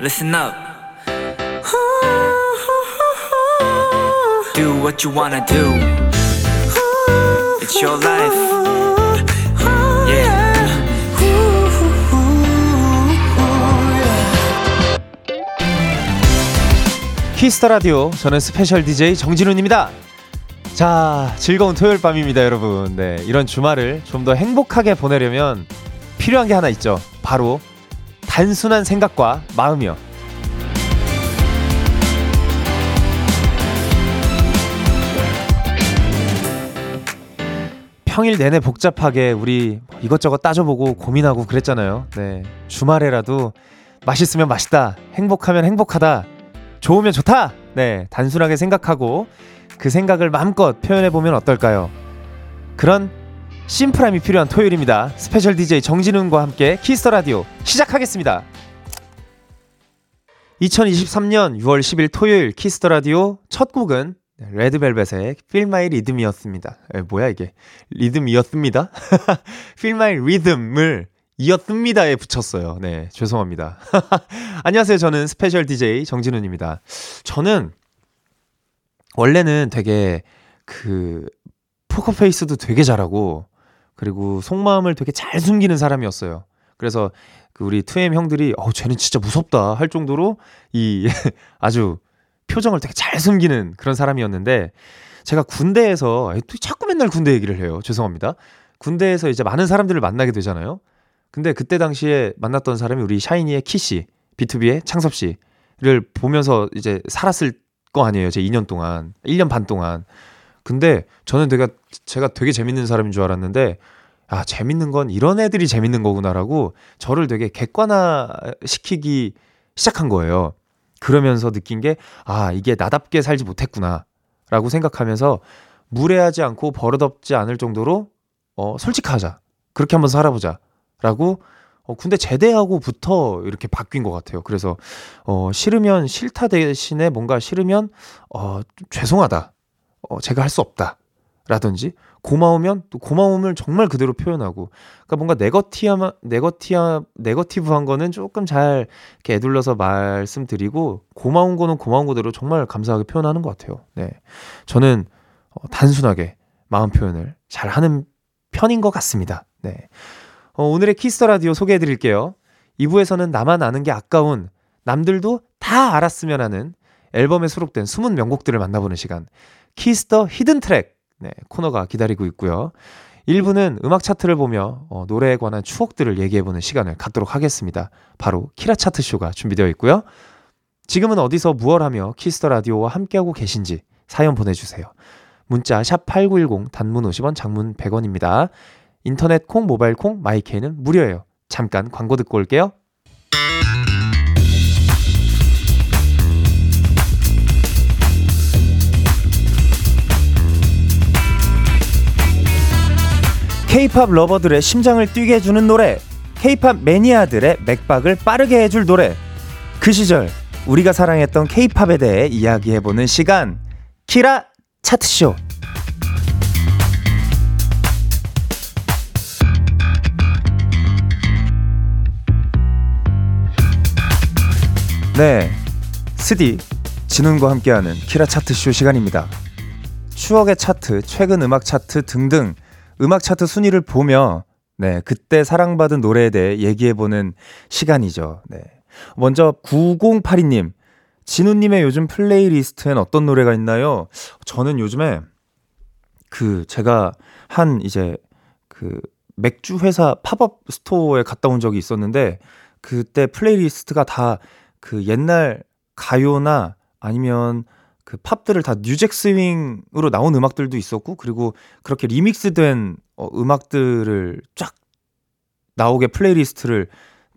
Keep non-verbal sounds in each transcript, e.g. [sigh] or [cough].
listen up. Do what you wanna do. It's your life. Yeah. 키스 더 라디오 저는 스페셜 DJ 정진운입니다. 자, 즐거운 토요일 밤입니다, 여러분. 네, 이런 주말을 좀 더 행복하게 보내려면 필요한 게 하나 있죠. 바로 단순한 생각과 마음이요. 평일 내내 복잡하게 우리 이것저것 따져보고 고민하고 그랬잖아요. 네. 주말에라도 맛있으면 맛있다. 행복하면 행복하다. 좋으면 좋다. 네. 단순하게 생각하고 그 생각을 마음껏 표현해 보면 어떨까요? 그런 심플함이 필요한 토요일입니다. 스페셜 DJ 정진운과 함께 키스 더 라디오 시작하겠습니다. 2023년 6월 10일 토요일 키스 더 라디오 첫 곡은 레드벨벳의 Feel My Rhythm이었습니다. 에, 뭐야 이게? 리듬이었습니다. [laughs] Feel My Rhythm을 이었습니다에 붙였어요. 네, 죄송합니다. [laughs] 안녕하세요. 저는 스페셜 DJ 정진운입니다. 저는 원래는 되게 그 포커페이스도 되게 잘하고 그리고 속마음을 되게 잘 숨기는 사람이었어요. 그래서 그 우리 2AM 형들이 어 쟤는 진짜 무섭다 할 정도로 이 [laughs] 아주 표정을 되게 잘 숨기는 그런 사람이었는데 제가 군대에서 또 자꾸 맨날 군대 얘기를 해요. 죄송합니다. 군대에서 이제 많은 사람들을 만나게 되잖아요. 근데 그때 당시에 만났던 사람이 우리 샤이니의 키 씨, B2B의 창섭 씨를 보면서 이제 살았을 거 아니에요. 제 2년 동안, 1년 반 동안. 근데 저는 되게 제가 되게 재밌는 사람인 줄 알았는데 아 재밌는 건 이런 애들이 재밌는 거구나라고 저를 되게 객관화 시키기 시작한 거예요. 그러면서 느낀 게 아 이게 나답게 살지 못했구나라고 생각하면서 무례하지 않고 버릇없지 않을 정도로 어 솔직하자 그렇게 한번 살아보자라고 어, 군대 제대하고부터 이렇게 바뀐 것 같아요. 그래서 어, 싫으면 싫다 대신에 뭔가 싫으면 어, 좀 죄송하다. 어, 제가 할 수 없다. 라든지 고마우면 또 고마움을 정말 그대로 표현하고 그러니까 뭔가 네거티아 네거티아 네거티브한 거는 조금 잘 이렇게 애둘러서 말씀드리고 고마운 거는 고마운 거대로 정말 감사하게 표현하는 것 같아요. 네, 저는 어, 단순하게 마음 표현을 잘 하는 편인 것 같습니다. 네, 어, 오늘의 키스 더 라디오 소개해 드릴게요. 2부에서는 나만 아는 게 아까운 남들도 다 알았으면 하는 앨범에 수록된 숨은 명곡들을 만나보는 시간. 키스 더 히든 트랙 네, 코너가 기다리고 있고요. 1부는 음악 차트를 보며 어, 노래에 관한 추억들을 얘기해보는 시간을 갖도록 하겠습니다. 바로 키라 차트 쇼가 준비되어 있고요. 지금은 어디서 무얼 하며 키스 더 라디오와 함께하고 계신지 사연 보내주세요. 문자 샵 8910 단문 50원 장문 100원입니다. 인터넷 콩 모바일 콩 마이케이는 무료예요. 잠깐 광고 듣고 올게요. 케이팝 lover들의 심장을 뛰게 해주는 노래 케이팝 매니아들의 맥박을 빠르게 해줄 노래. 그 시절 우리가 사랑했던 케이팝에 대해 이야기해보는 시간. 키라 차트쇼. 네 스디 진훈과 함께하는 키라 차트쇼 시간입니다. 추억의 차트 최근 음악 차트 등등 음악 차트 순위를 보며 네, 그때 사랑받은 노래에 대해 얘기해보는 시간이죠. 네. 먼저 9082님, 진운님의 요즘 플레이리스트엔 어떤 노래가 있나요? 저는 요즘에 그 제가 한 이제 그 맥주 회사 팝업 스토어에 갔다 온 적이 있었는데 그때 플레이리스트가 다 그 옛날 가요나 아니면 그 팝들을 다 new jack swing으로 나온 음악들도 있었고 그리고 그렇게 리믹스된 어, 음악들을 쫙 나오게 플레이리스트를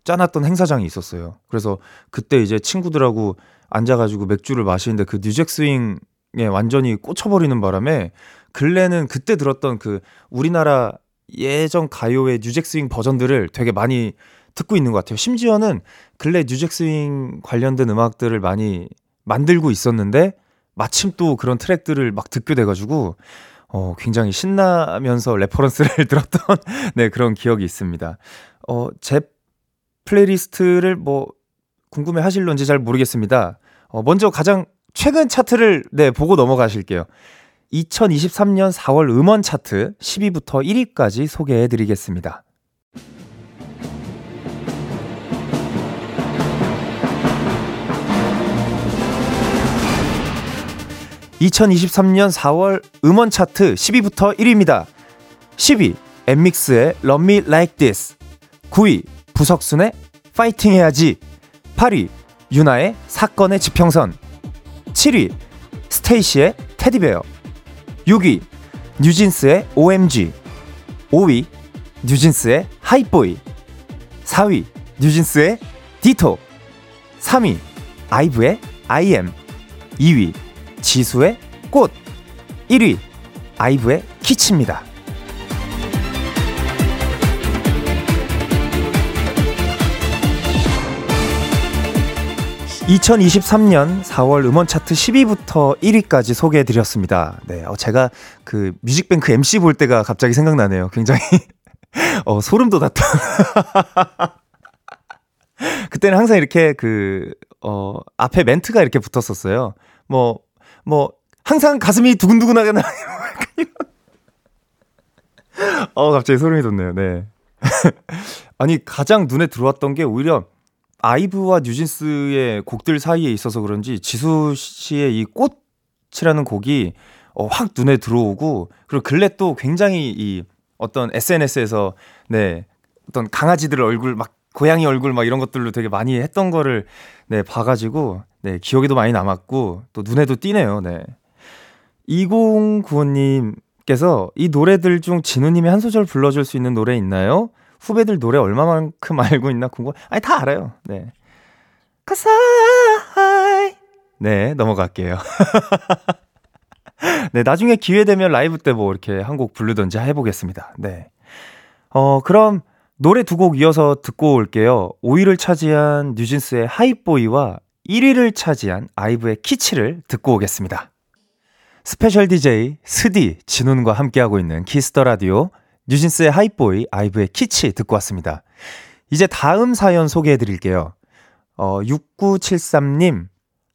짜놨던 행사장이 있었어요. 그래서 그때 이제 친구들하고 앉아가지고 맥주를 마시는데 그 new jack swing에 완전히 꽂혀버리는 바람에 근래는 그때 들었던 그 우리나라 예전 가요의 new jack swing 버전들을 되게 많이 듣고 있는 것 같아요. 심지어는 근래 New Jack Swing 관련된 음악들을 많이 만들고 있었는데 마침 또 그런 트랙들을 막 듣게 돼가지고 어, 굉장히 신나면서 reference를 [laughs] 들었던 네, 그런 기억이 있습니다. 어, 제 playlist를 뭐 궁금해 하실런지 잘 모르겠습니다. 어, 먼저 가장 최근 차트를 네, 보고 넘어가실게요. 2023년 4월 음원 차트 10위부터 1위까지 소개해 드리겠습니다. 2023년 4월 음원 차트 10위부터 1위입니다. 10위 엔믹스의 Love Me Like This. 9위 부석순의 파이팅 해야지. 8위 윤하의 사건의 지평선. 7위 스테이씨의 Teddy Bear. 6위 뉴진스의 OMG 5위 뉴진스의 Hype Boy. 4위 뉴진스의 Ditto. 3위 아이브의 IM 2위 지수의 꽃 1위 아이브의 키치입니다. 2023년 4월 음원 차트 10위부터 1위까지 소개해 드렸습니다. 네, 어, 제가 그 뮤직뱅크 MC 볼 때가 갑자기 생각나네요. 굉장히 [laughs] 어, 소름 돋았다. [laughs] 그때는 항상 이렇게 그, 어, 앞에 멘트가 이렇게 붙었었어요. 뭐, 뭐, 항상 가슴이 두근두근하게 나. [laughs] 어, 갑자기 소름이 돋네요. 네. [laughs] 아니, 가장 눈에 들어왔던 게 오히려 아이브와 뉴진스의 곡들 사이에 있어서 그런지 지수 씨의 이 꽃이라는 곡이 어, 확 눈에 들어오고 그리고 근래 또 굉장히 이 어떤 SNS에서 네 어떤 강아지들 얼굴 막 고양이 얼굴 막 이런 것들로 되게 많이 했던 거를 네 봐가지고 네 기억에도 많이 남았고 또 눈에도 띄네요. 네 2095님께서 이 노래들 중 진우님이 한 소절 불러줄 수 있는 노래 있나요? 후배들 노래 얼마만큼 알고 있나 궁금. 아니 다 알아요. 네. 가사이. 네 넘어갈게요. [laughs] 네 나중에 기회 되면 라이브 때 뭐 이렇게 한 곡 부르던지 해보겠습니다. 네. 어 그럼 노래 두 곡 이어서 듣고 올게요. 5위를 차지한 뉴진스의 Hype Boy와 1위를 차지한 아이브의 Kitsch를 듣고 오겠습니다. special DJ 스디 진운과 함께하고 있는 Kiss the 라디오 뉴진스의 Hype Boy, 아이브의 키치 듣고 왔습니다. 이제 다음 사연 소개해 드릴게요. 어, 6973님,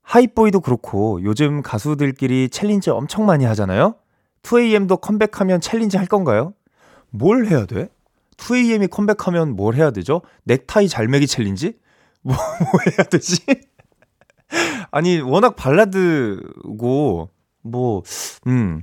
Hype Boy도 그렇고 요즘 가수들끼리 challenge 엄청 많이 하잖아요? 2AM도 컴백하면 challenge 할 건가요? 뭘 해야 돼? 2AM이 컴백하면 뭘 해야 되죠? 넥타이 잘매기 challenge? [laughs] 뭐, 뭐 해야 되지? [laughs] 아니, 워낙 발라드고, 뭐, 음,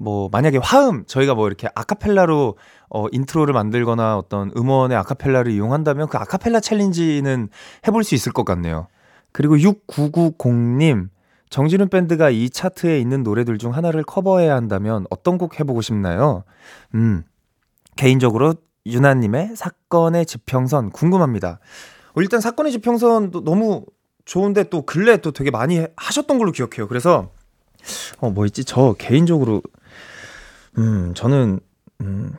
뭐 만약에 화음 저희가 뭐 이렇게 아카펠라로 어 intro를 만들거나 어떤 음원의 아카펠라를 이용한다면 그 아카펠라 challenge는 해볼 수 있을 것 같네요. 그리고 6990님 정진훈 밴드가 이 차트에 있는 노래들 중 하나를 커버해야 한다면 어떤 곡 해보고 싶나요? 음 개인적으로 유나님의 사건의 지평선 궁금합니다. 어, 일단 사건의 지평선도 너무 좋은데 또 근래 또 되게 많이 하셨던 걸로 기억해요. 그래서 어, 뭐 있지? 저 개인적으로 음, 저는, 음,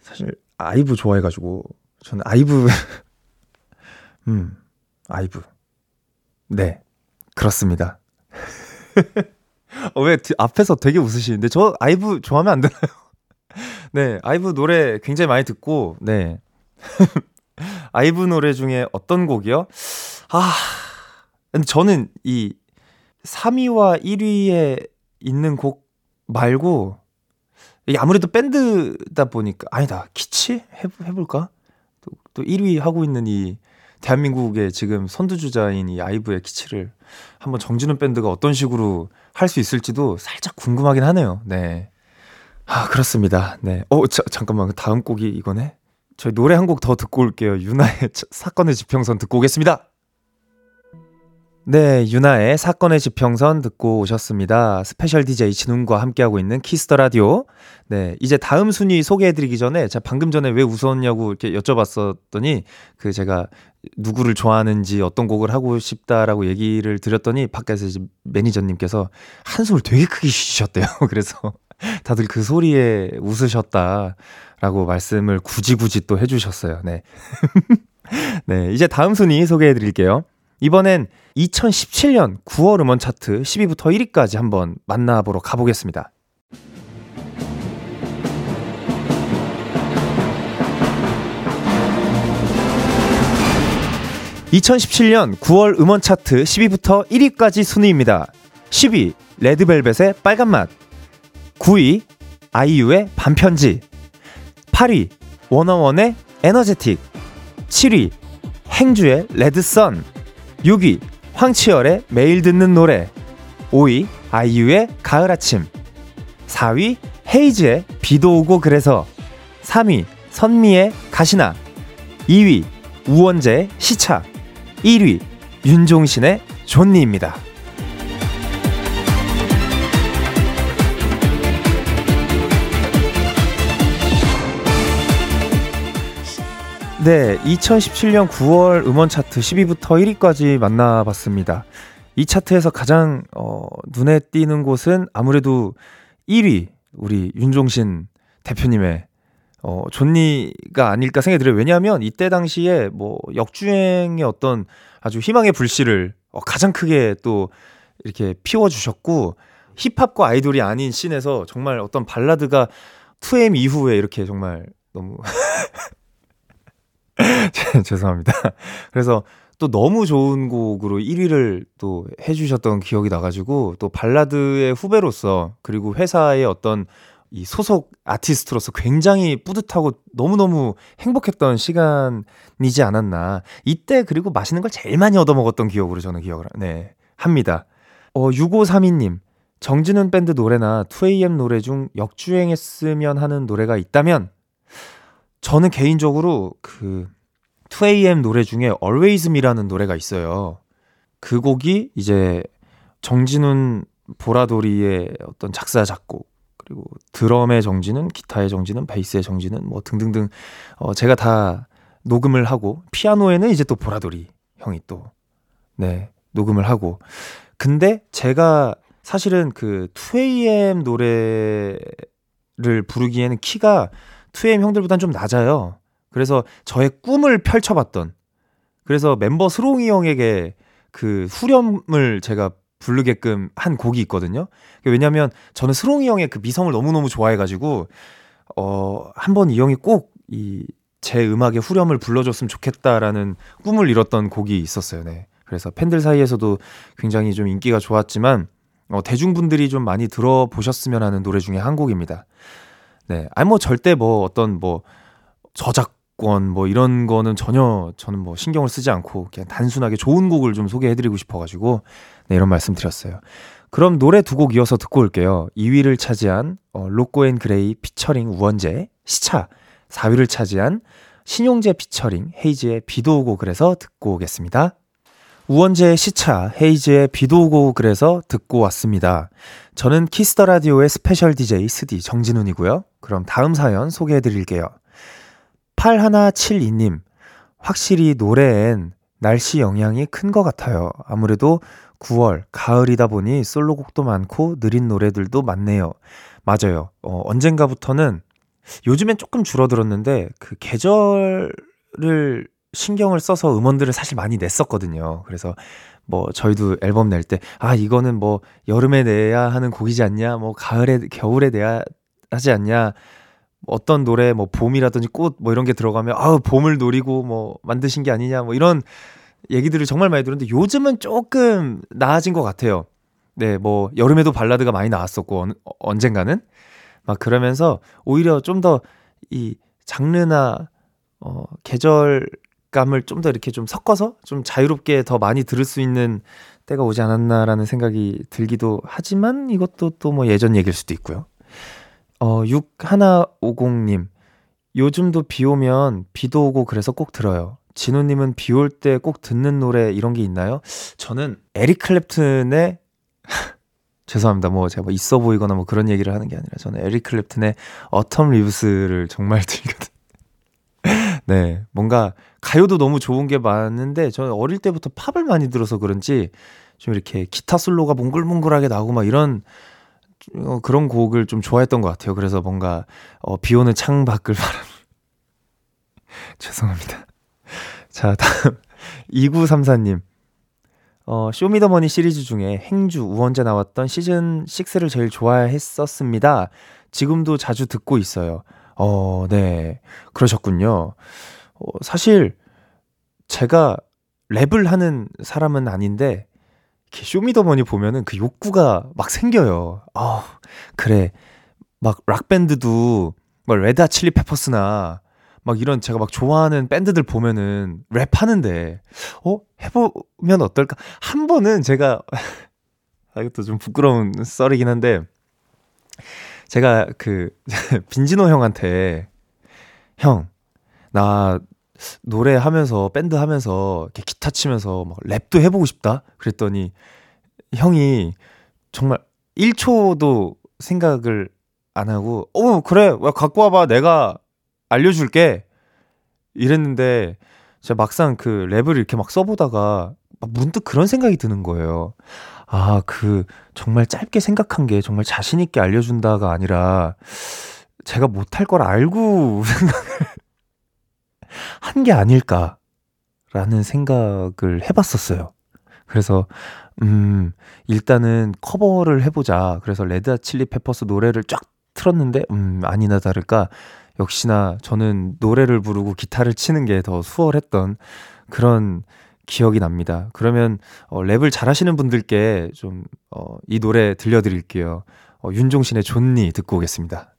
사실, 아이브 좋아해가지고, 저는 아이브, [laughs] 음, 아이브. 네, 그렇습니다. [laughs] 어, 왜 앞에서 되게 웃으시는데, 저 아이브 좋아하면 안 되나요? 네, 아이브 노래 굉장히 많이 듣고, 네. [laughs] 아이브 노래 중에 어떤 곡이요? 아, 저는 이 3위와 1위에 있는 곡 말고, 아무래도 밴드다 보니까 아니다 키치 해보, 해볼까 또, 또 1위 하고 있는 이 대한민국의 지금 선두주자인 이 아이브의 Kitsch를 한번 정진운 밴드가 어떤 식으로 할 수 있을지도 살짝 궁금하긴 하네요. 네. 아, 그렇습니다. 네. 어, 자, 잠깐만. 그 다음 곡이 이거네? 저희 노래 한 곡 더 듣고 올게요. 윤하의 사건의 지평선 듣고 오겠습니다. 네, 윤하의 사건의 지평선 듣고 오셨습니다. special DJ 진운과 함께하고 있는 Kiss the 라디오. 네, 이제 다음 순위 소개해드리기 전에 제가 방금 전에 왜 웃었냐고 이렇게 여쭤봤었더니 그 제가 누구를 좋아하는지 어떤 곡을 하고 싶다라고 얘기를 드렸더니 밖에서 이제 매니저님께서 한숨을 되게 크게 쉬셨대요. [laughs] 그래서 다들 그 소리에 웃으셨다라고 말씀을 굳이 굳이 또 해주셨어요. 네. [laughs] 네, 이제 다음 순위 소개해드릴게요. 이번엔 2017년 9월 음원 차트 10위부터 1위까지 한번 만나보러 가보겠습니다. 2017년 9월 음원 차트 10위부터 1위까지 순위입니다. 10위 레드벨벳의 빨간 맛 9위 아이유의 반편지 8위 워너원의 에너제틱 7위 행주의 레드선 6위 황치열의 매일 듣는 노래 5위 아이유의 가을 아침 4위 헤이즈의 비도 오고 그래서 3위 선미의 가시나 2위 우원재의 시차 1위 윤종신의 존니입니다. 네, 2017년 9월 음원 차트 10위부터 1위까지 만나봤습니다. 이 차트에서 가장 어, 눈에 띄는 곳은 아무래도 1위 우리 윤종신 대표님의 어, 좋니가 아닐까 생각이 들어요. 왜냐하면 이때 당시에 뭐 역주행의 어떤 아주 희망의 불씨를 어, 가장 크게 또 이렇게 피워주셨고 힙합과 아이돌이 아닌 scene에서 정말 어떤 발라드가 2AM 이후에 이렇게 정말 너무 [laughs] [laughs] 죄송합니다. 그래서 또 너무 좋은 곡으로 1위를 또 해주셨던 기억이 나가지고 또 발라드의 후배로서 그리고 회사의 어떤 이 소속 아티스트로서 굉장히 뿌듯하고 너무너무 행복했던 시간이지 않았나. 이때 그리고 맛있는 걸 제일 많이 얻어먹었던 기억으로 저는 기억을, 네, 합니다. 어, 6532님. 정진훈 밴드 노래나 2AM 노래 중 역주행했으면 하는 노래가 있다면 저는 개인적으로 그 2AM 노래 중에 Always Me라는 노래가 있어요. 그 곡이 이제 정진훈 보라돌이의 어떤 작사 작곡 그리고 드럼의 정지는 기타의 정지는 베이스의 정지는 뭐 등등등 어 제가 다 녹음을 하고 피아노에는 이제 또 보라돌이 형이 또 네, 녹음을 하고 근데 제가 사실은 그 2AM 노래를 부르기에는 키가 2AM 형들보단 좀 낮아요. 그래서 저의 꿈을 펼쳐봤던 그래서 멤버 스롱이 형에게 그 후렴을 제가 부르게끔 한 곡이 있거든요. 왜냐면 저는 스롱이 형의 그 미성을 너무너무 좋아해가지고, 어, 한번 이 형이 꼭 이 제 음악의 후렴을 불러줬으면 좋겠다라는 꿈을 이뤘던 곡이 있었어요. 네. 그래서 팬들 사이에서도 굉장히 좀 인기가 좋았지만, 어, 대중분들이 좀 많이 들어보셨으면 하는 노래 중에 한 곡입니다. 네. 아니, 뭐 절대 뭐 어떤 뭐 저작 저작권 뭐 이런 거는 전혀 저는 뭐 신경을 쓰지 않고 그냥 단순하게 좋은 곡을 좀 소개해 드리고 싶어 가지고 네, 이런 말씀 드렸어요. 그럼 노래 두 곡 이어서 듣고 올게요. 2위를 차지한 어, 로꼬 and 그레이 피처링 우원재 시차 4위를 차지한 신용재 피처링 헤이즈의 비도 오고 그래서 듣고 오겠습니다. 우원재의 시차, 헤이즈의 비도 오고 그래서 듣고 왔습니다. 저는 키스터 라디오의 스페셜 DJ 스디 정진훈이고요. 그럼 다음 사연 소개해 드릴게요. 8172님, 확실히 노래엔 날씨 영향이 큰 것 같아요. 아무래도 9월, 가을이다 보니 솔로곡도 많고 느린 노래들도 많네요. 맞아요. 어, 언젠가부터는 요즘엔 조금 줄어들었는데 그 계절을 신경을 써서 음원들을 사실 많이 냈었거든요. 그래서 뭐 저희도 앨범 낼 때 아 이거는 뭐 여름에 내야 하는 곡이지 않냐, 뭐 가을에 겨울에 내야 하지 않냐 어떤 노래 뭐 봄이라든지 꽃 뭐 이런 게 들어가면 아우 봄을 노리고 뭐 만드신 게 아니냐 뭐 이런 얘기들을 정말 많이 들었는데 요즘은 조금 나아진 것 같아요. 네, 뭐 여름에도 발라드가 많이 나왔었고 어, 언젠가는 막 그러면서 오히려 좀 더 이 장르나 어 계절 감을 좀 더 이렇게 좀 섞어서 좀 자유롭게 더 많이 들을 수 있는 때가 오지 않았나라는 생각이 들기도 하지만 이것도 또 뭐 예전 얘기일 수도 있고요. 어, 6150님. 요즘도 비 오면 비도 오고 그래서 꼭 들어요. 진운님은 비 올 때 꼭 듣는 노래 이런 게 있나요? 저는 에릭 클랩튼의 [laughs] 죄송합니다. 뭐 제가 뭐 있어 보이거나 뭐 그런 얘기를 하는 게 아니라 저는 에릭 클랩튼의 Autumn Leaves를 정말 [laughs] 듣거든. 네, 뭔가 가요도 너무 좋은 게 많은데 저는 어릴 때부터 팝을 많이 들어서 그런지 좀 이렇게 기타 솔로가 몽글몽글하게 나오고 막 이런 어, 그런 곡을 좀 좋아했던 것 같아요. 그래서 뭔가 어, 비 오는 창 밖을 바람. 죄송합니다. 자, 다음 [laughs] 2934님. 어, 쇼미더머니 시리즈 중에 행주 우원재 나왔던 시즌 6를 제일 좋아했었습니다. 지금도 자주 듣고 있어요. 어, 네. 그러셨군요. 어, 사실 제가 랩을 하는 사람은 아닌데 이렇게 Show Me The Money 보면은 그 욕구가 막 생겨요. 아, 그래. 막 락밴드도 막 Red Chili Peppers나 막 이런 제가 막 좋아하는 밴드들 보면은 랩 하는데 어 해보면 어떨까? 한 번은 제가 [laughs] 아 이것도 좀 부끄러운 썰이긴 한데 제가 그 [laughs] 빈지노 형한테 형 나 노래 하면서 밴드 하면서 이렇게 기타 치면서 막 랩도 해보고 싶다. 그랬더니 형이 정말 1초도 생각을 안 하고 어 그래. 왜 갖고 와봐. 내가 알려줄게. 이랬는데 제가 막상 그 랩을 이렇게 막 써보다가 막 문득 그런 생각이 드는 거예요. 아, 그 정말 짧게 생각한 게 정말 자신 있게 알려준다가 아니라 제가 못할 걸 알고 [laughs] 생각을 한 게 아닐까라는 생각을 해봤었어요. 그래서 음 일단은 커버를 해보자. 그래서 Red Chili Peppers 노래를 쫙 틀었는데 음 아니나 다를까 역시나 저는 노래를 부르고 기타를 치는 게 더 수월했던 그런 기억이 납니다. 그러면 어, 랩을 잘하시는 분들께 좀 어, 이 노래 들려드릴게요. 어, 윤종신의 존니 듣고 오겠습니다.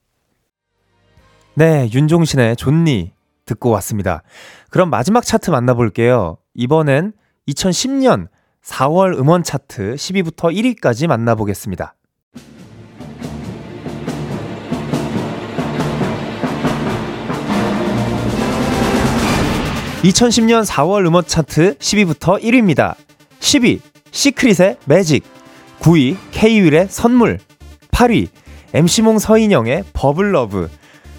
네, 윤종신의 존니 듣고 왔습니다. 그럼 마지막 차트 만나볼게요. 이번엔 2010년 4월 음원 차트 10위부터 1위까지 만나보겠습니다. 2010년 4월 음원 차트 10위부터 1위입니다. 10위 시크릿의 매직. 9위 K-윌의 선물. 8위 MC몽 서인영의 Bubble Love.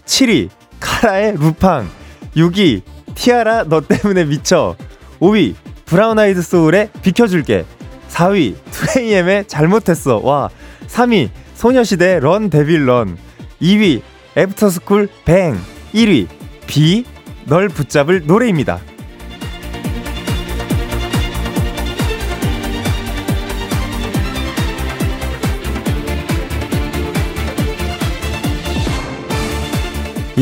7위 카라의 루팡. 6위 티아라 너 때문에 미쳐. 5위 브라운 아이드 소울의 비켜줄게. 4위 2AM의 잘못했어. 와. 3위 소녀시대 Run Devil Run. 2위 애프터스쿨 Bang. 1위 비 널 붙잡을 노래입니다.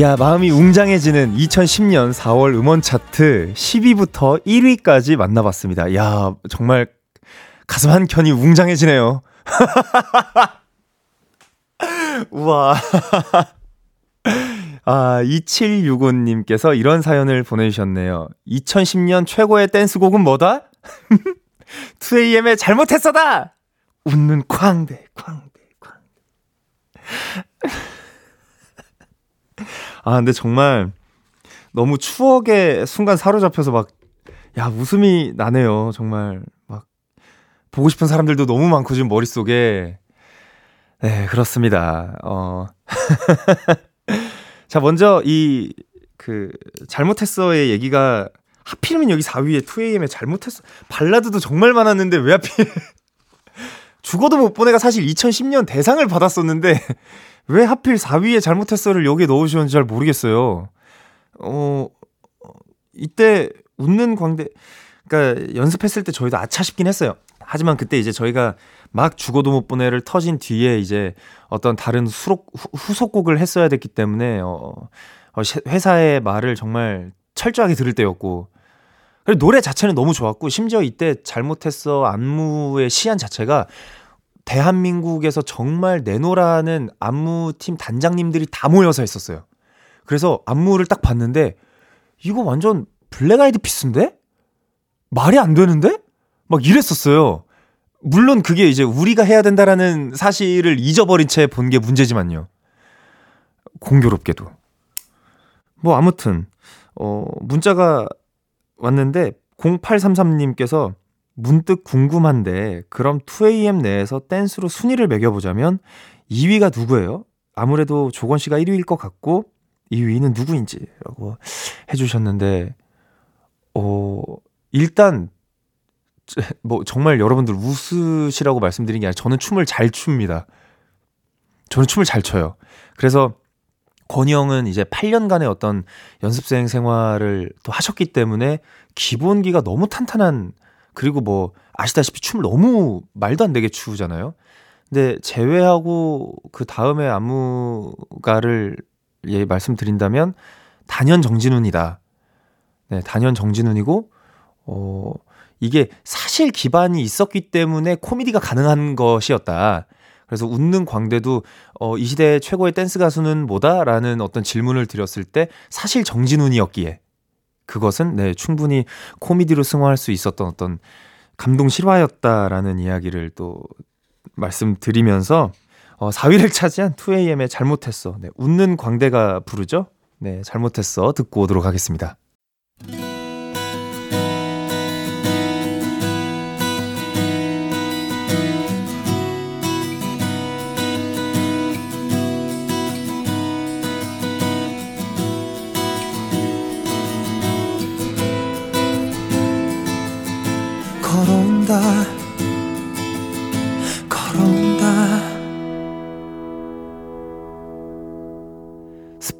야, 마음이 웅장해지는 2010년 4월 음원 차트 10위부터 1위까지 만나봤습니다. 야, 정말 가슴 한 켠이 웅장해지네요. [laughs] 우와. 아, 2765님께서 이런 사연을 보내주셨네요. 2010년 최고의 댄스곡은 뭐다? [laughs] 2AM의 잘못했어다! 웃는 쾅대, 쾅대, 쾅대. [laughs] 아, 근데 정말 너무 추억의 순간 사로잡혀서 막, 야, 웃음이 나네요. 정말 막, 보고 싶은 사람들도 너무 많고, 지금 머릿속에. 네, 그렇습니다. 어. [laughs] 자, 먼저 이 그 잘못했어의 얘기가 하필이면 여기 4위에 2AM의 잘못했어. 발라드도 정말 많았는데 왜 하필 [laughs] 죽어도 못 보내가 사실 2010년 대상을 받았었는데 [laughs] 왜 하필 4위에 잘못했어를 여기에 넣으셨는지 잘 모르겠어요. 어 이때 웃는 광대 그러니까 연습했을 때 저희도 아차 싶긴 했어요. 하지만 그때 이제 저희가 막 죽어도 못 보내를 터진 뒤에 이제 어떤 다른 수록, 후 속곡을 했어야 됐기 때문에 어, 어, 회사의 말을 정말 철저하게 들을 때였고 그리고 노래 자체는 너무 좋았고 심지어 이때 잘못했어 안무의 시안 자체가 대한민국에서 정말 내노라는 안무팀 단장님들이 다 모여서 했었어요. 그래서 안무를 딱 봤는데 이거 완전 Black Eyed Peas인데? 말이 안 되는데? 막 이랬었어요. 물론 그게 이제 우리가 해야 된다라는 사실을 잊어버린 채 본 게 문제지만요. 공교롭게도. 뭐 아무튼 어 문자가 왔는데 0833님께서 문득 궁금한데 그럼 2AM 내에서 댄스로 순위를 매겨 보자면 2위가 누구예요? 아무래도 조건 씨가 1위일 것 같고 2위는 누구인지라고 해 주셨는데 어 일단 [laughs] 뭐 정말 여러분들 웃으시라고 말씀드린 게 아니라 저는 춤을 잘 춥니다. 저는 춤을 잘 춰요. 그래서 권희 형은 이제 8년간의 어떤 연습생 생활을 또 하셨기 때문에 기본기가 너무 탄탄한 그리고 뭐 아시다시피 춤을 너무 말도 안 되게 추잖아요. 근데 제외하고 그 다음에 안무가를 예 말씀드린다면 단연 정진훈이다. 네, 단연 정진훈이고 어 이게 사실 기반이 있었기 때문에 코미디가 가능한 것이었다. 그래서 웃는 광대도 어, 이 시대의 최고의 댄스 가수는 뭐다? 라는 어떤 질문을 드렸을 때 사실 정진훈이었기에 그것은 네, 충분히 코미디로 승화할 수 있었던 어떤 감동 실화였다라는 이야기를 또 말씀드리면서 어, 4위를 차지한 2AM의 잘못했어. 네, 웃는 광대가 부르죠? 네, 잘못했어. 듣고 오도록 하겠습니다.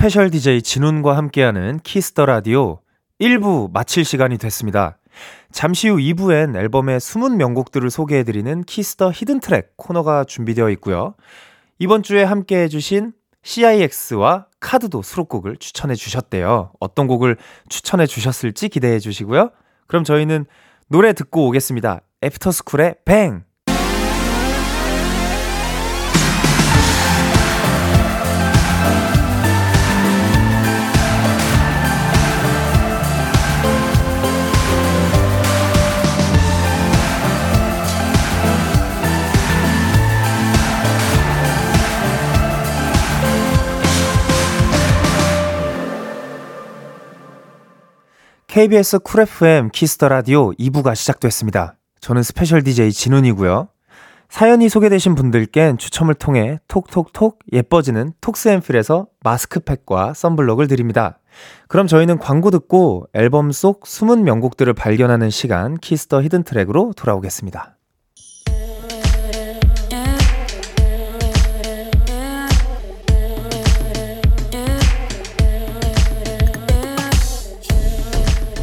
special DJ 진운과 함께하는 Kiss the Radio 1부 마칠 시간이 됐습니다. 잠시 후 2부엔 앨범의 숨은 명곡들을 소개해드리는 Kiss the Hidden Track 코너가 준비되어 있고요. 이번 주에 함께 해주신 CIX와 KARD도 수록곡을 추천해 주셨대요. 어떤 곡을 추천해 주셨을지 기대해 주시고요. 그럼 저희는 노래 듣고 오겠습니다. 애프터스쿨의 Bang! KBS Cool FM Kiss the Radio 2부가 시작됐습니다. 저는 special DJ 진운이고요. 사연이 소개되신 분들께는 추첨을 통해 톡톡톡 예뻐지는 톡스앤필에서 마스크팩과 sunblock을 드립니다. 그럼 저희는 광고 듣고 앨범 속 숨은 명곡들을 발견하는 시간 Kiss the Hidden Track으로 돌아오겠습니다.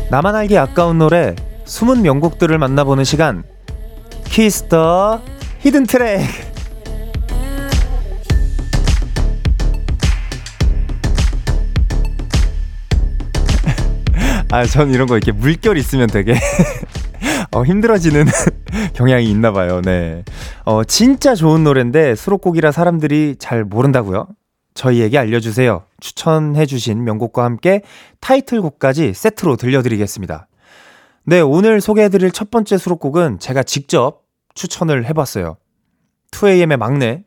나만 알기 아까운 노래 숨은 명곡들을 만나보는 시간 Kiss the Hidden Track 아, 전 이런 거 이렇게 물결 있으면 되게 [laughs] 어, 힘들어지는 [laughs] 경향이 있나 봐요. 네. 어, 진짜 좋은 노래인데 수록곡이라 사람들이 잘 모른다고요? 저희에게 알려주세요. 추천해주신 명곡과 함께 타이틀곡까지 세트로 들려드리겠습니다. 네, 오늘 소개해드릴 첫 번째 수록곡은 제가 직접 추천을 해봤어요. 2AM의 막내,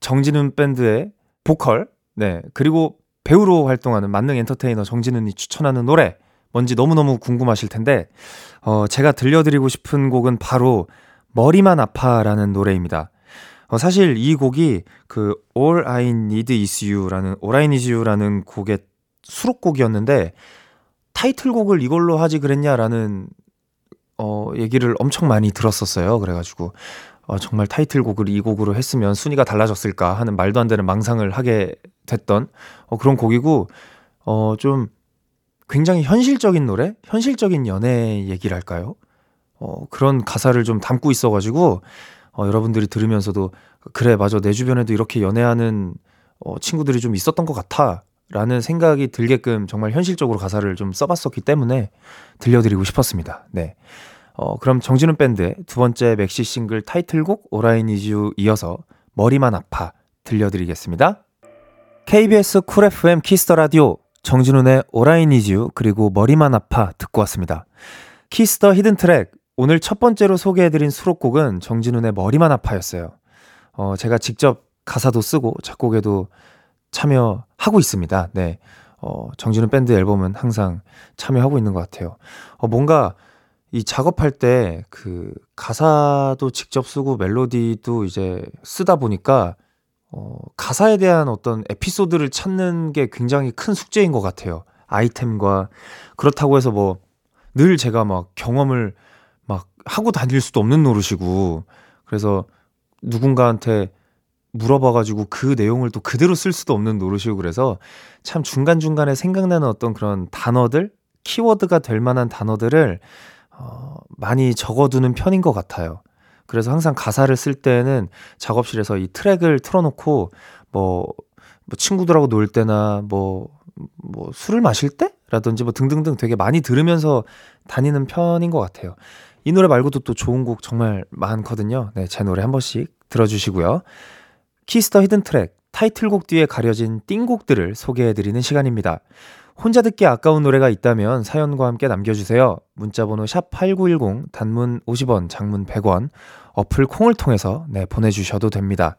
정진훈 밴드의 보컬, 네, 그리고 배우로 활동하는 만능 엔터테이너 정진훈이 추천하는 노래, 뭔지 너무너무 궁금하실 텐데, 어, 제가 들려드리고 싶은 곡은 바로 머리만 아파라는 노래입니다. 어, 사실 이 곡이 그 All I Need Is You라는 All I Need You라는 곡의 수록곡이었는데 타이틀곡을 이걸로 하지 그랬냐라는 어 얘기를 엄청 많이 들었었어요. 그래가지고 어, 정말 타이틀곡을 이 곡으로 했으면 순위가 달라졌을까 하는 말도 안 되는 망상을 하게 됐던 어, 그런 곡이고 어 좀 굉장히 현실적인 노래, 현실적인 연애 얘기랄까요? 어 그런 가사를 좀 담고 있어가지고 어, 여러분들이 들으면서도 그래 맞아 내 주변에도 이렇게 연애하는 어, 친구들이 좀 있었던 것 같아 라는 생각이 들게끔 정말 현실적으로 가사를 좀 써봤었기 때문에 들려드리고 싶었습니다. 네. 어, 그럼 정진운 밴드의 두 번째 maxi single 타이틀곡 All I Need Is 이어서 머리만 아파 들려드리겠습니다. KBS 쿨 FM 키스터 라디오 정진훈의 오라인 이즈 그리고 머리만 아파 듣고 왔습니다. Kiss the Hidden Track 오늘 첫 번째로 소개해드린 수록곡은 정진운의 머리만 아파였어요. 어, 제가 직접 가사도 쓰고 작곡에도 참여하고 있습니다. 네. 어, 정진훈 밴드 앨범은 항상 참여하고 있는 것 같아요. 어, 뭔가 이 작업할 때 그 가사도 직접 쓰고 멜로디도 이제 쓰다 보니까 어, 가사에 대한 어떤 에피소드를 찾는 게 굉장히 큰 숙제인 것 같아요. 아이템과 그렇다고 해서 뭐 늘 제가 막 경험을 하고 다닐 수도 없는 노릇이고 그래서 누군가한테 물어봐가지고 그 내용을 또 그대로 쓸 수도 없는 노릇이고 그래서 참 중간중간에 생각나는 어떤 그런 단어들, 키워드가 될 만한 단어들을 어, 많이 적어두는 편인 것 같아요. 그래서 항상 가사를 쓸 때는 작업실에서 이 트랙을 틀어놓고 뭐, 뭐 친구들하고 놀 때나 뭐, 뭐 술을 마실 때? 라든지 뭐 등등등 되게 많이 들으면서 다니는 편인 것 같아요. 이 노래 말고도 또 좋은 곡 정말 많거든요. 네, 제 노래 한 번씩 들어주시고요. Kiss the Hidden Track 타이틀곡 뒤에 가려진 띵곡들을 소개해드리는 시간입니다. 혼자 듣기 아까운 노래가 있다면 사연과 함께 남겨주세요. 문자번호 샵 8910, 단문 50원, 장문 100원, 어플 콩을 통해서 네, 보내주셔도 됩니다.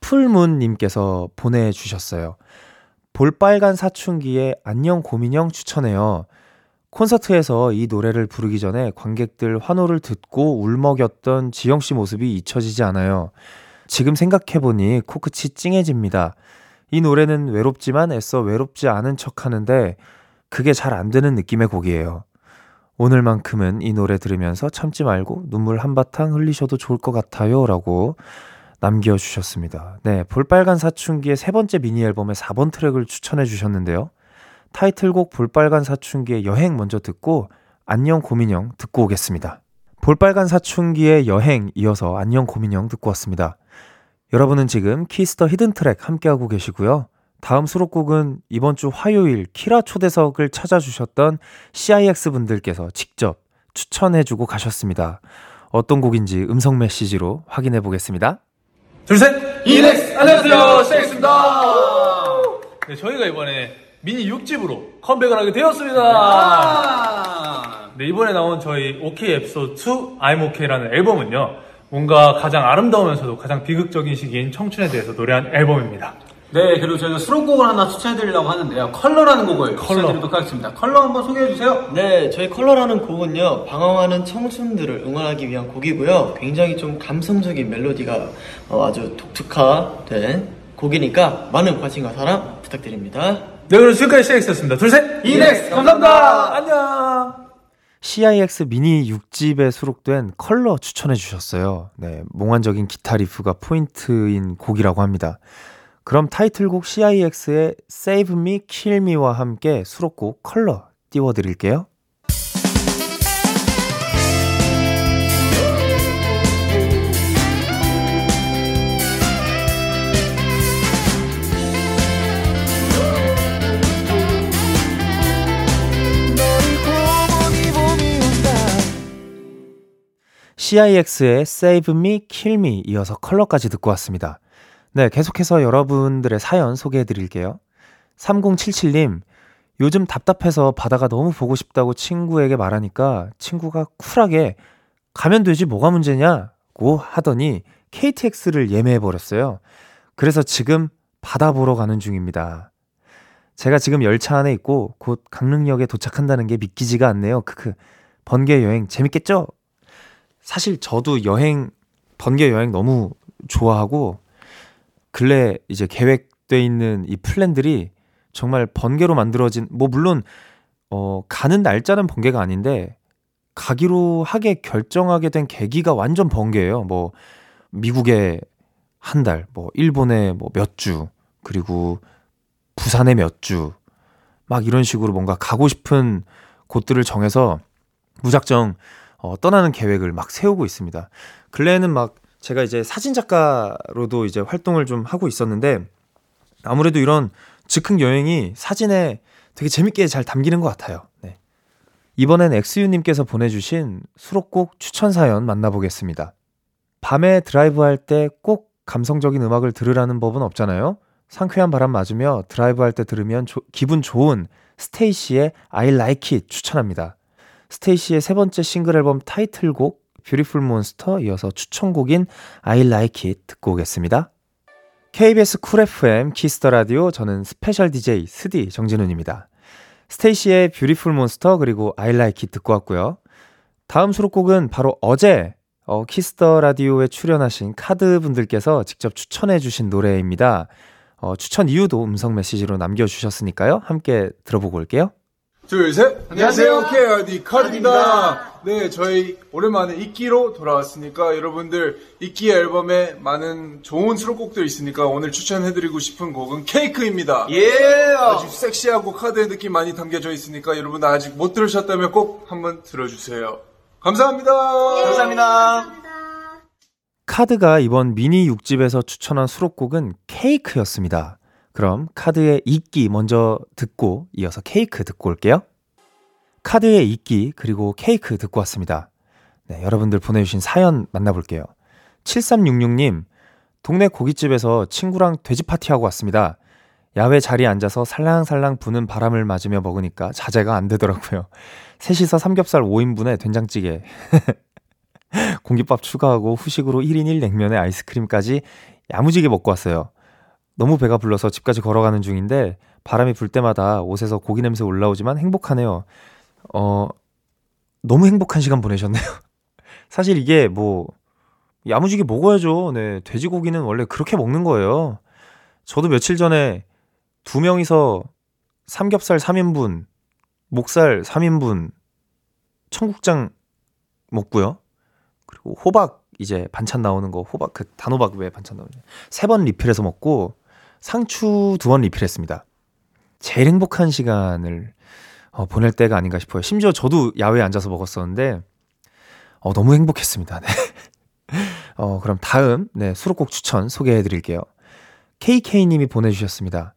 풀문님께서 보내주셨어요. 볼빨간 사춘기에 안녕 고민형 추천해요. 콘서트에서 이 노래를 부르기 전에 관객들 환호를 듣고 울먹였던 지영 씨 모습이 잊혀지지 않아요. 지금 생각해보니 코끝이 찡해집니다. 이 노래는 외롭지만 애써 외롭지 않은 척 하는데 그게 잘 안 되는 느낌의 곡이에요. 오늘만큼은 이 노래 들으면서 참지 말고 눈물 한바탕 흘리셔도 좋을 것 같아요. 라고 남겨주셨습니다. 네, 볼빨간 사춘기의 세 번째 미니 앨범의 4번 트랙을 추천해 주셨는데요. 타이틀곡 볼빨간 사춘기의 여행 먼저 듣고 안녕 곰인형 듣고 오겠습니다. 볼빨간 사춘기의 여행 이어서 안녕 곰인형 듣고 왔습니다. 여러분은 지금 Kiss the Hidden Track 함께하고 계시고요. 다음 수록곡은 이번 주 화요일 키라 초대석을 찾아주셨던 CIX 분들께서 직접 추천해주고 가셨습니다. 어떤 곡인지 음성 메시지로 확인해 보겠습니다. 둘, 셋! In X! 안녕하세요, CIX입니다! 네, 저희가 이번에 미니 6집으로 컴백을 하게 되었습니다! 네, 이번에 나온 저희 OK Episode 2 I'm OK라는 앨범은요, 뭔가 가장 아름다우면서도 가장 비극적인 시기인 청춘에 대해서 노래한 앨범입니다. 네, 그리고 저희가 수록곡을 하나 추천해드리려고 하는데요. Color라는 곡을 추천해드리도록 하겠습니다. 컬러 한번 소개해주세요. 네, 저희 Color라는 곡은요, 방황하는 청춘들을 응원하기 위한 곡이고요. 굉장히 좀 감성적인 멜로디가 어, 아주 독특화된 곡이니까 많은 관심과 사랑 부탁드립니다. 네, 그럼 지금까지 CIX였습니다. 둘, 셋! In X! 감사합니다! 안녕! CIX 미니 6집에 수록된 컬러 추천해 주셨어요. 네, 몽환적인 기타 riff가 포인트인 곡이라고 합니다. 그럼 타이틀곡 CIX의 Save Me, Kill Me와 함께 수록곡 컬러 띄워드릴게요. CIX의 Save Me, Kill Me 이어서 컬러까지 듣고 왔습니다. 네, 계속해서 여러분들의 사연 소개해 드릴게요. 3077님, 요즘 답답해서 바다가 너무 보고 싶다고 친구에게 말하니까 친구가 쿨하게 가면 되지 뭐가 문제냐고 하더니 KTX를 예매해 버렸어요. 그래서 지금 바다 보러 가는 중입니다. 제가 지금 열차 안에 있고 곧 강릉역에 도착한다는 게 믿기지가 않네요. 크크. 번개 여행 재밌겠죠? 사실 저도 여행 번개 여행 너무 좋아하고 근래 이제 계획돼 있는 이 플랜들이 정말 번개로 만들어진 뭐 물론 어 가는 날짜는 번개가 아닌데 가기로 하게 결정하게 된 계기가 완전 번개예요. 뭐 미국에 한 달, 뭐 일본에 뭐 몇 주, 그리고 부산에 몇 주, 막 이런 식으로 뭔가 가고 싶은 곳들을 정해서 무작정 어, 떠나는 계획을 막 세우고 있습니다. 근래에는 막 제가 이제 사진 작가로도 이제 활동을 좀 하고 있었는데 아무래도 이런 즉흥 여행이 사진에 되게 재밌게 잘 담기는 것 같아요. 네. 이번엔 엑스유님께서 보내주신 수록곡 추천 사연 만나보겠습니다. 밤에 드라이브 할 때 꼭 감성적인 음악을 들으라는 법은 없잖아요. 상쾌한 바람 맞으며 드라이브 할 때 들으면 조, 기분 좋은 STAYC의 I Like It 추천합니다. STAYC의 세 번째 싱글 앨범 타이틀곡 Beautiful Monster 이어서 추천곡인 I Like It 듣고 오겠습니다. KBS Cool FM Kiss the Radio 저는 special DJ 스디 정진운입니다. STAYC의 Beautiful Monster 그리고 I Like It 듣고 왔고요. 다음 수록곡은 바로 어제 어, Kiss the Radio에 출연하신 KARD 분들께서 직접 추천해 주신 노래입니다. 어, 추천 이유도 음성 메시지로 남겨주셨으니까요. 함께 들어보고 올게요. 둘, 셋. 안녕하세요. KRD 카드입니다. 네, 저희 오랜만에 이끼로 돌아왔으니까 여러분들 이끼 앨범에 많은 좋은 수록곡들 있으니까 오늘 추천해드리고 싶은 곡은 케이크입니다. 예! 아주 섹시하고 카드의 느낌 많이 담겨져 있으니까 여러분들 아직 못 들으셨다면 꼭 한번 들어주세요. 감사합니다. 감사합니다. KARD가 이번 미니 6집에서 추천한 수록곡은 Cake였습니다. 그럼 KARD의 ICKY 먼저 듣고 이어서 케이크 듣고 올게요. KARD의 ICKY 그리고 케이크 듣고 왔습니다. 네, 여러분들 보내주신 사연 만나볼게요. 7366님, 동네 고깃집에서 친구랑 돼지 파티하고 왔습니다. 야외 자리에 앉아서 살랑살랑 부는 바람을 맞으며 먹으니까 자제가 안 되더라고요. 셋이서 삼겹살 5인분에 된장찌개, [laughs] 공깃밥 추가하고 후식으로 1인 1 냉면에 아이스크림까지 야무지게 먹고 왔어요. 너무 배가 불러서 집까지 걸어가는 중인데 바람이 불 때마다 옷에서 고기 냄새 올라오지만 행복하네요. 어, 너무 행복한 시간 보내셨네요. [laughs] 사실 이게 뭐, 야무지게 먹어야죠. 네. 돼지고기는 원래 그렇게 먹는 거예요. 저도 며칠 전에 두 명이서 삼겹살 3인분, 목살 3인분, 청국장 먹고요. 그리고 호박 이제 반찬 나오는 거 호박 그 단호박 왜 반찬 나오냐 세 번 리필해서 먹고 상추 두 번 리필했습니다. 제일 행복한 시간을 어, 보낼 때가 아닌가 싶어요. 심지어 저도 야외에 앉아서 먹었었는데 어, 너무 행복했습니다. 네. [laughs] 어, 그럼 다음 네, 수록곡 추천 소개해 드릴게요. KK님이 보내주셨습니다.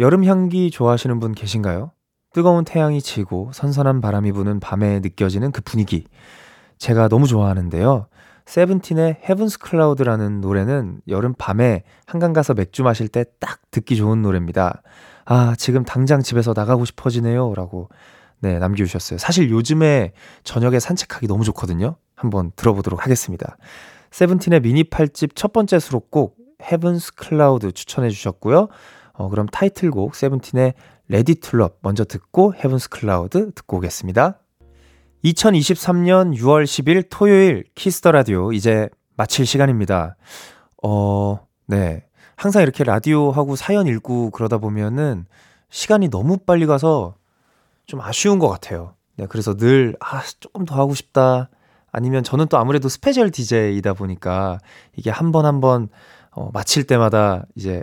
여름 향기 좋아하시는 분 계신가요? 뜨거운 태양이 지고 선선한 바람이 부는 밤에 느껴지는 그 분위기. 제가 너무 좋아하는데요. 세븐틴의 헤븐스 클라우드라는 노래는 여름 밤에 한강 가서 맥주 마실 때 딱 듣기 좋은 노래입니다. 아, 지금 당장 집에서 나가고 싶어지네요. 라고, 네, 남겨주셨어요. 사실 요즘에 저녁에 산책하기 너무 좋거든요. 한번 들어보도록 하겠습니다. 세븐틴의 미니 8집 첫 번째 수록곡, Heaven's Cloud 추천해 주셨고요. 어, 그럼 타이틀곡 세븐틴의 Ready to Love 먼저 듣고 Heaven's Cloud 듣고 오겠습니다. 2023년 6월 10일 토요일 Kiss the Radio 이제 마칠 시간입니다. 어, 네. 항상 이렇게 라디오 하고 사연 읽고 그러다 보면은 시간이 너무 빨리 가서 좀 아쉬운 것 같아요. 네. 그래서 늘, 아, 조금 더 하고 싶다. 아니면 저는 또 아무래도 special DJ이다 보니까 이게 한 번 한번 어, 마칠 때마다 이제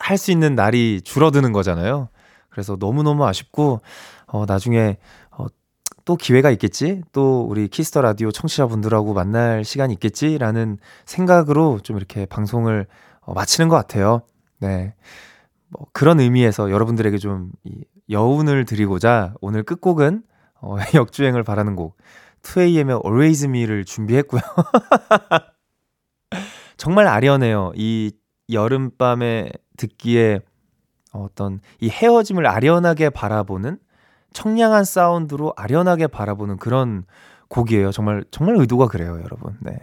할 수 있는 날이 줄어드는 거잖아요. 그래서 너무너무 아쉽고, 어, 나중에 또 기회가 있겠지? 또 우리 Kiss the Radio 청취자분들하고 만날 시간이 있겠지라는 생각으로 좀 이렇게 방송을 어, 마치는 것 같아요. 네. 뭐 그런 의미에서 여러분들에게 좀 여운을 드리고자 오늘 끝곡은 어, [laughs] 역주행을 바라는 곡 2AM의 Always Me를 준비했고요. [laughs] 정말 아련해요. 이 여름밤에 듣기에 어떤 이 헤어짐을 아련하게 바라보는 청량한 사운드로 아련하게 바라보는 그런 곡이에요. 정말 정말 의도가 그래요, 여러분. 네.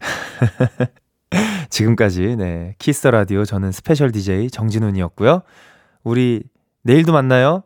[laughs] 지금까지 네. Kiss the Radio 저는 special DJ 정진운이었고요. 우리 내일도 만나요.